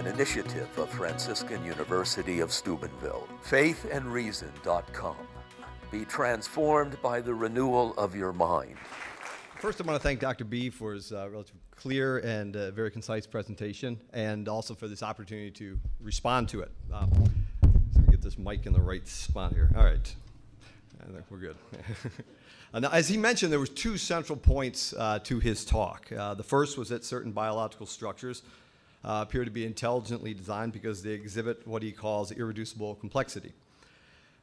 an initiative of Franciscan University of Steubenville. Faithandreason.com. Be transformed by the renewal of your mind. First, I want to thank Dr. Behe for his uh, relatively clear and uh, very concise presentation, and also for this opportunity to respond to it. Um, so we get this mic in the right spot here. All right, I think we're good. now, as he mentioned, there were two central points uh, to his talk. Uh, the first was that certain biological structures uh, appear to be intelligently designed because they exhibit what he calls irreducible complexity.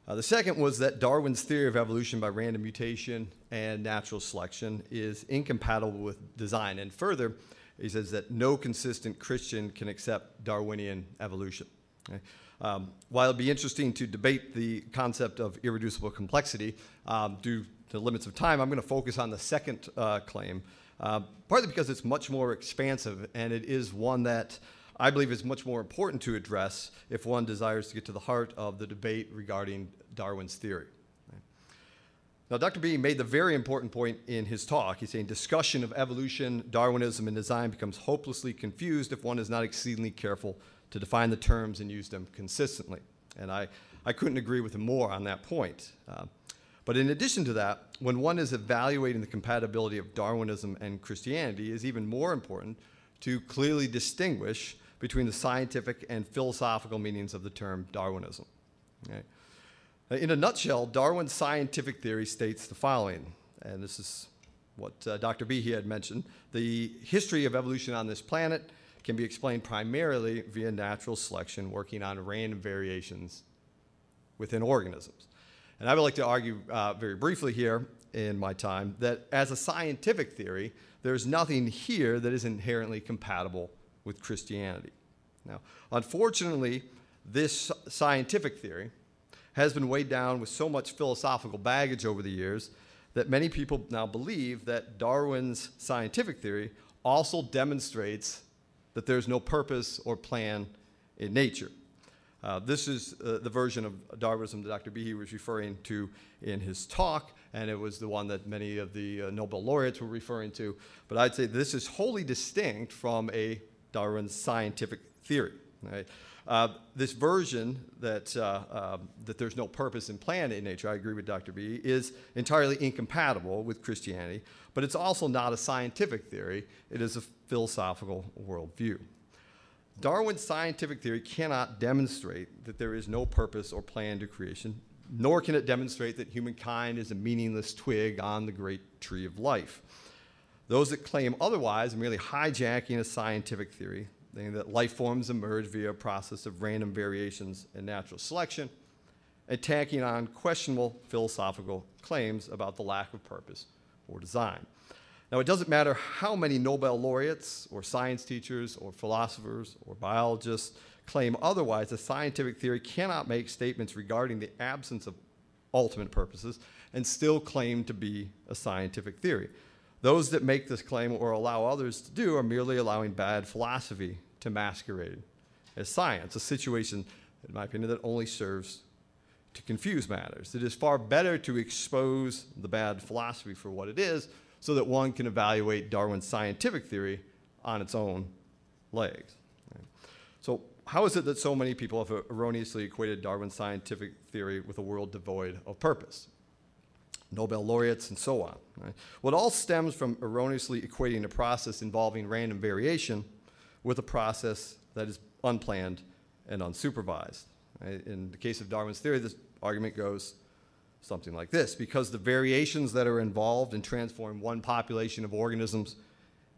Uh, the second was that Darwin's theory of evolution by random mutation and natural selection is incompatible with design. And further, he says that no consistent Christian can accept Darwinian evolution. Okay? Um, while it'd be interesting to debate the concept of irreducible complexity, um, due to the limits of time, I'm going to focus on the second uh, claim, uh, partly because it's much more expansive and it is one that I believe is much more important to address if one desires to get to the heart of the debate regarding Darwin's theory. Now, Dr. Behe made the very important point in his talk. He's saying discussion of evolution, Darwinism, and design becomes hopelessly confused if one is not exceedingly careful to define the terms and use them consistently. And I, I couldn't agree with him more on that point. Uh, but in addition to that, when one is evaluating the compatibility of Darwinism and Christianity, it is even more important to clearly distinguish between the scientific and philosophical meanings of the term Darwinism. Okay? In a nutshell, Darwin's scientific theory states the following, and this is what uh, Dr. Behe had mentioned. The history of evolution on this planet can be explained primarily via natural selection, working on random variations within organisms. And I would like to argue uh, very briefly here in my time that as a scientific theory, there's nothing here that is inherently compatible with Christianity. Now, unfortunately, this scientific theory has been weighed down with so much philosophical baggage over the years that many people now believe that Darwin's scientific theory also demonstrates that there's no purpose or plan in nature. Uh, this is uh, the version of Darwinism that Dr. Behe was referring to in his talk, and it was the one that many of the uh, Nobel laureates were referring to. But I'd say this is wholly distinct from a Darwin's scientific theory. Right? Uh, this version that, uh, uh, that there's no purpose and plan in nature, I agree with Dr. Behe, is entirely incompatible with Christianity, but it's also not a scientific theory, it is a philosophical worldview. Darwin's scientific theory cannot demonstrate that there is no purpose or plan to creation, nor can it demonstrate that humankind is a meaningless twig on the great tree of life. Those that claim otherwise are merely hijacking a scientific theory, thinking that life forms emerge via a process of random variations and natural selection, attacking on questionable philosophical claims about the lack of purpose or design. Now, it doesn't matter how many Nobel laureates or science teachers or philosophers or biologists claim otherwise, a scientific theory cannot make statements regarding the absence of ultimate purposes and still claim to be a scientific theory. Those that make this claim or allow others to do are merely allowing bad philosophy to masquerade as science, a situation, in my opinion, that only serves to confuse matters. It is far better to expose the bad philosophy for what it is so that one can evaluate Darwin's scientific theory on its own legs. So, how is it that so many people have erroneously equated Darwin's scientific theory with a world devoid of purpose? Nobel laureates, and so on. Right? Well, it all stems from erroneously equating a process involving random variation with a process that is unplanned and unsupervised. In the case of Darwin's theory, this argument goes something like this because the variations that are involved in transforming one population of organisms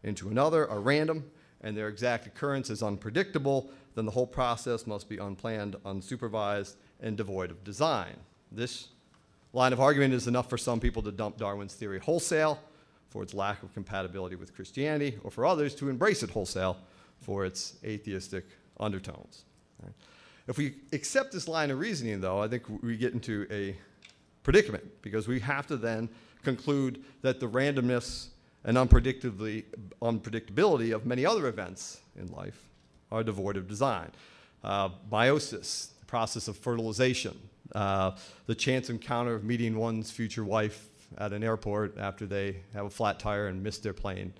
into another are random and their exact occurrence is unpredictable, then the whole process must be unplanned, unsupervised, and devoid of design. This line of argument is enough for some people to dump Darwin's theory wholesale for its lack of compatibility with Christianity, or for others to embrace it wholesale for its atheistic undertones. If we accept this line of reasoning, though, I think we get into a predicament because we have to then conclude that the randomness and unpredictability of many other events in life are devoid of design. Uh, meiosis, the process of fertilization, uh, the chance encounter of meeting one's future wife at an airport after they have a flat tire and miss their plane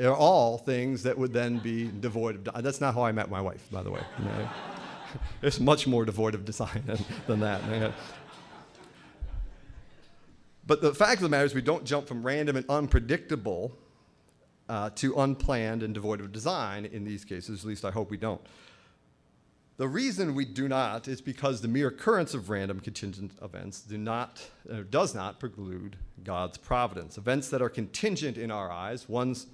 are all things that would then be devoid of. That's not how I met my wife, by the way. it's much more devoid of design than, than that. But the fact of the matter is, we don't jump from random and unpredictable uh, to unplanned and devoid of design in these cases. At least I hope we don't. The reason we do not is because the mere occurrence of random contingent events do not, uh, does not preclude God's providence. Events that are contingent in our eyes, ones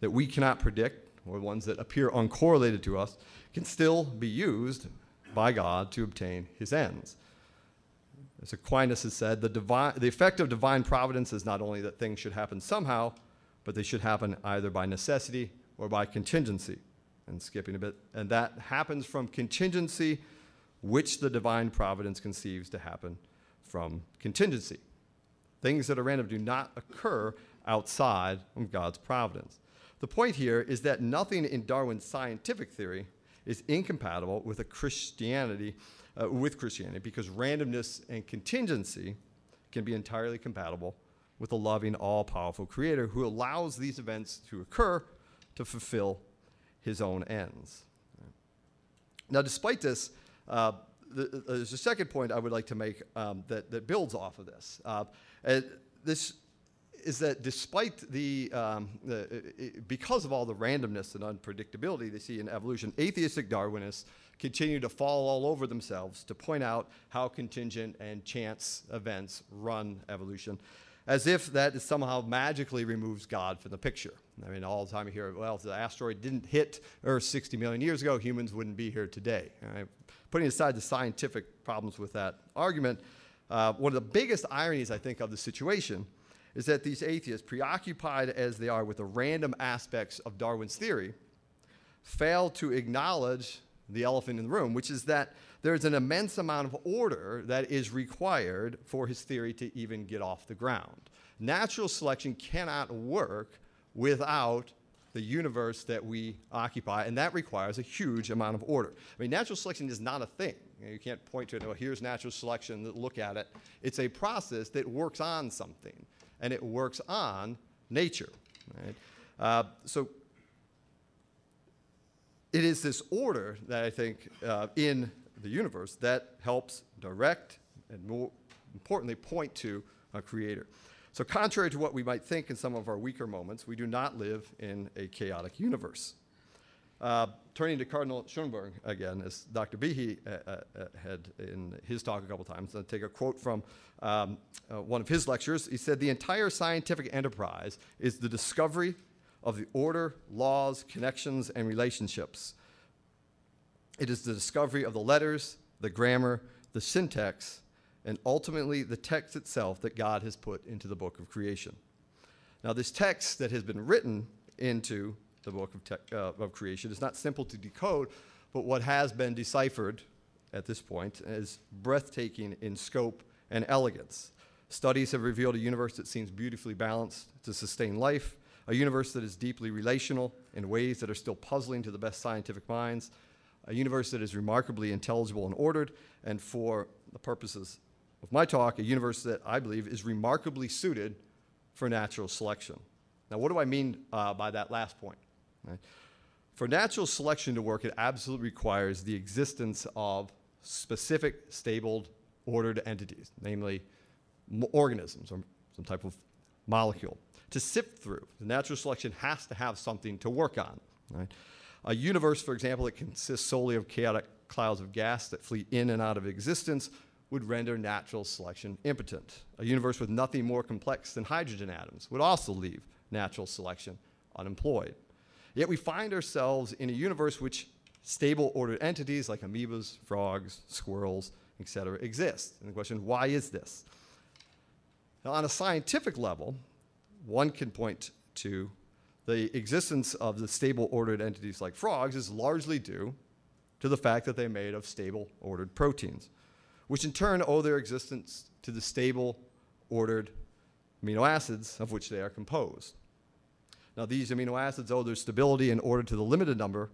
that we cannot predict, or ones that appear uncorrelated to us, can still be used by God to obtain his ends. As Aquinas has said, the, divine, the effect of divine providence is not only that things should happen somehow, but they should happen either by necessity or by contingency and skipping a bit. And that happens from contingency, which the divine providence conceives to happen from contingency. Things that are random do not occur outside of God's providence. The point here is that nothing in Darwin's scientific theory is incompatible with a Christianity, uh, with Christianity, because randomness and contingency can be entirely compatible with a loving, all-powerful Creator who allows these events to occur to fulfill his own ends. Now, despite this, uh, the, there's a second point I would like to make um, that, that builds off of this. Uh, this is that despite the, um, the it, because of all the randomness and unpredictability they see in evolution, atheistic Darwinists continue to fall all over themselves to point out how contingent and chance events run evolution as if that somehow magically removes God from the picture. I mean, all the time you hear, well, if the asteroid didn't hit Earth 60 million years ago, humans wouldn't be here today. Right? Putting aside the scientific problems with that argument, uh, one of the biggest ironies, I think, of the situation is that these atheists, preoccupied as they are with the random aspects of Darwin's theory, fail to acknowledge the elephant in the room, which is that there's an immense amount of order that is required for his theory to even get off the ground. Natural selection cannot work without the universe that we occupy, and that requires a huge amount of order. I mean, natural selection is not a thing. You, can't point to it, oh, here's natural selection, look at it. It's a process that works on something, and it works on nature. Right? Uh, so it is this order that I think uh, in the universe that helps direct and more importantly point to a creator. So, contrary to what we might think in some of our weaker moments, we do not live in a chaotic universe. Uh, turning to Cardinal Schönborn again, as Dr. Behe uh, uh, uh, had in his talk a couple times, I'll take a quote from um, uh, one of his lectures. He said, The entire scientific enterprise is the discovery of the order, laws, connections, and relationships. It is the discovery of the letters, the grammar, the syntax, and ultimately the text itself that God has put into the book of creation. Now, this text that has been written into the book of, uh, of creation is not simple to decode, but what has been deciphered at this point is breathtaking in scope and elegance. Studies have revealed a universe that seems beautifully balanced to sustain life, a universe that is deeply relational in ways that are still puzzling to the best scientific minds, a universe that is remarkably intelligible and ordered, and for the purposes of my talk, a universe that I believe is remarkably suited for natural selection. Now, what do I mean uh, by that last point? Right? For natural selection to work, it absolutely requires the existence of specific, stable, ordered entities, namely organisms or some type of molecule to sift through. The natural selection has to have something to work on. Right? A universe, for example, that consists solely of chaotic clouds of gas that flee in and out of existence would render natural selection impotent. A universe with nothing more complex than hydrogen atoms would also leave natural selection unemployed. Yet we find ourselves in a universe which stable ordered entities like amoebas, frogs, squirrels, etc., exist. And the question, why is this? Now, on a scientific level, one can point to the existence of the stable ordered entities like frogs is largely due to the fact that they're made of stable ordered proteins, which in turn owe their existence to the stable ordered amino acids of which they are composed. Now, these amino acids owe their stability in order to the limited number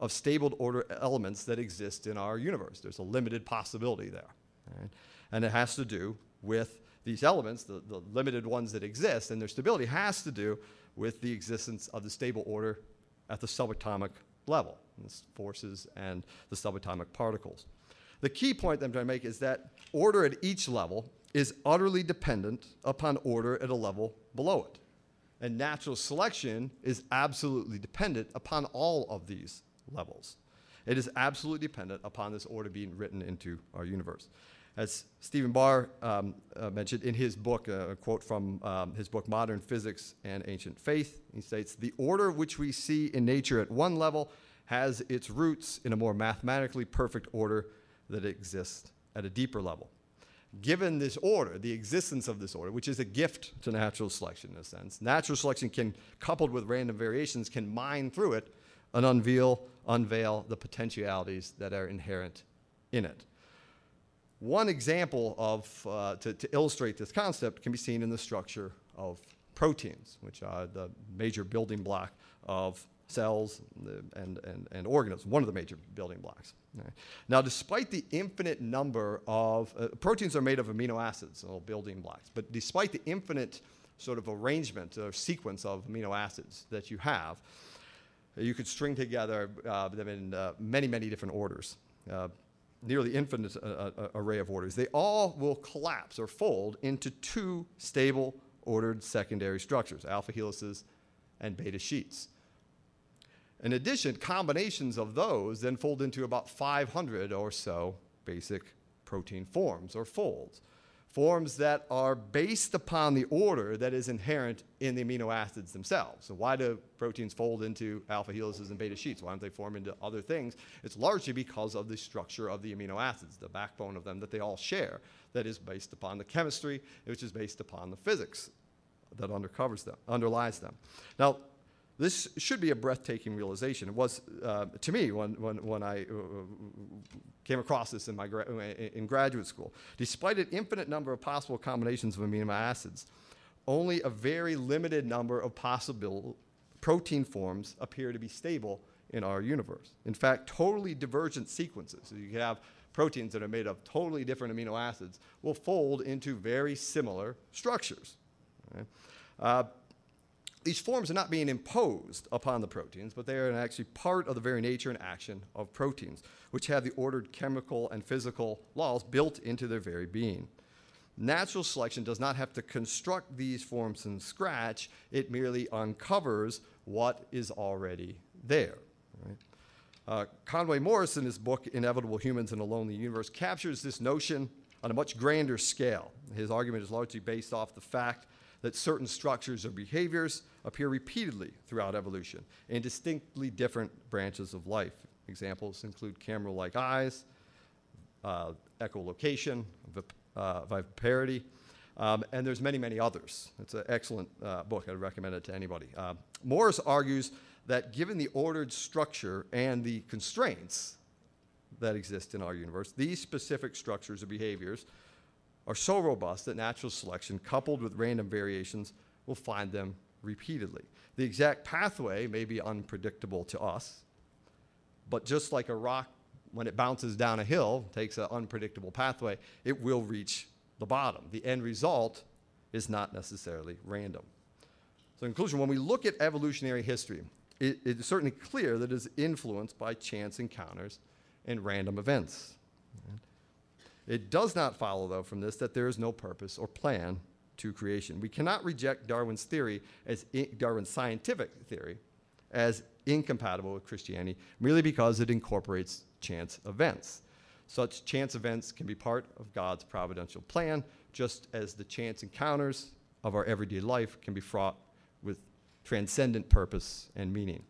of stable order elements that exist in our universe. There's a limited possibility there. Right? And it has to do with these elements, the, the limited ones that exist, and their stability has to do with the existence of the stable order at the subatomic level, forces and the subatomic particles. The key point that I'm trying to make is that order at each level is utterly dependent upon order at a level below it. And natural selection is absolutely dependent upon all of these levels. It is absolutely dependent upon this order being written into our universe. As Stephen Barr um, uh, mentioned in his book, uh, a quote from um, his book, Modern Physics and Ancient Faith, he states The order which we see in nature at one level has its roots in a more mathematically perfect order that exists at a deeper level. Given this order, the existence of this order, which is a gift to natural selection in a sense, natural selection can, coupled with random variations, can mine through it and unveil, unveil the potentialities that are inherent in it. One example of, uh, to, to illustrate this concept can be seen in the structure of proteins, which are the major building block of cells and, and, and organisms, one of the major building blocks. Now, despite the infinite number of uh, proteins are made of amino acids, little building blocks, but despite the infinite sort of arrangement or sequence of amino acids that you have, you could string together uh, them in uh, many, many different orders. Uh, nearly infinite uh, uh, array of orders. They all will collapse or fold into two stable ordered secondary structures, alpha helices and beta sheets. In addition, combinations of those then fold into about 500 or so basic protein forms or folds forms that are based upon the order that is inherent in the amino acids themselves. So why do proteins fold into alpha helices and beta sheets? Why don't they form into other things? It's largely because of the structure of the amino acids, the backbone of them that they all share, that is based upon the chemistry, which is based upon the physics that undercovers them, underlies them. Now, this should be a breathtaking realization. It was uh, to me when, when, when I uh, came across this in, my gra- in graduate school. Despite an infinite number of possible combinations of amino acids, only a very limited number of possible protein forms appear to be stable in our universe. In fact, totally divergent sequences, so you can have proteins that are made of totally different amino acids, will fold into very similar structures. Right? Uh, these forms are not being imposed upon the proteins, but they are actually part of the very nature and action of proteins, which have the ordered chemical and physical laws built into their very being. Natural selection does not have to construct these forms from scratch, it merely uncovers what is already there. Right? Uh, Conway Morris, in his book Inevitable Humans in a Lonely Universe, captures this notion on a much grander scale. His argument is largely based off the fact that certain structures or behaviors appear repeatedly throughout evolution in distinctly different branches of life. Examples include camera like eyes, uh, echolocation, vip, uh, viviparity, um, and there's many, many others. It's an excellent uh, book. I'd recommend it to anybody. Uh, Morris argues that given the ordered structure and the constraints that exist in our universe, these specific structures or behaviors are so robust that natural selection, coupled with random variations, will find them repeatedly. The exact pathway may be unpredictable to us, but just like a rock, when it bounces down a hill, takes an unpredictable pathway, it will reach the bottom. The end result is not necessarily random. So, in conclusion, when we look at evolutionary history, it, it is certainly clear that it is influenced by chance encounters and random events. It does not follow, though, from this that there is no purpose or plan to creation. We cannot reject Darwin's theory as Darwin's scientific theory as incompatible with Christianity merely because it incorporates chance events. Such chance events can be part of God's providential plan, just as the chance encounters of our everyday life can be fraught with transcendent purpose and meaning.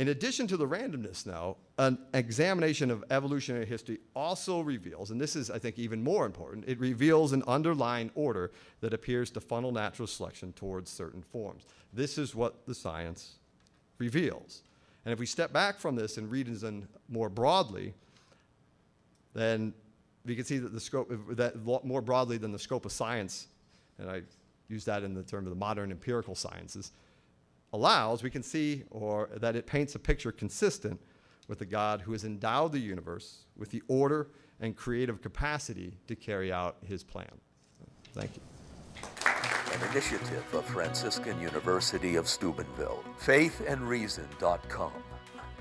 In addition to the randomness now, an examination of evolutionary history also reveals, and this is, I think, even more important, it reveals an underlying order that appears to funnel natural selection towards certain forms. This is what the science reveals. And if we step back from this and reason more broadly, then we can see that the scope, that more broadly than the scope of science, and I use that in the term of the modern empirical sciences, allows, we can see or that it paints a picture consistent with the God who has endowed the universe with the order and creative capacity to carry out his plan. Thank you. an initiative of Franciscan University of Steubenville. Faithandreason.com.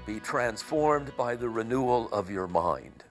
Be transformed by the renewal of your mind.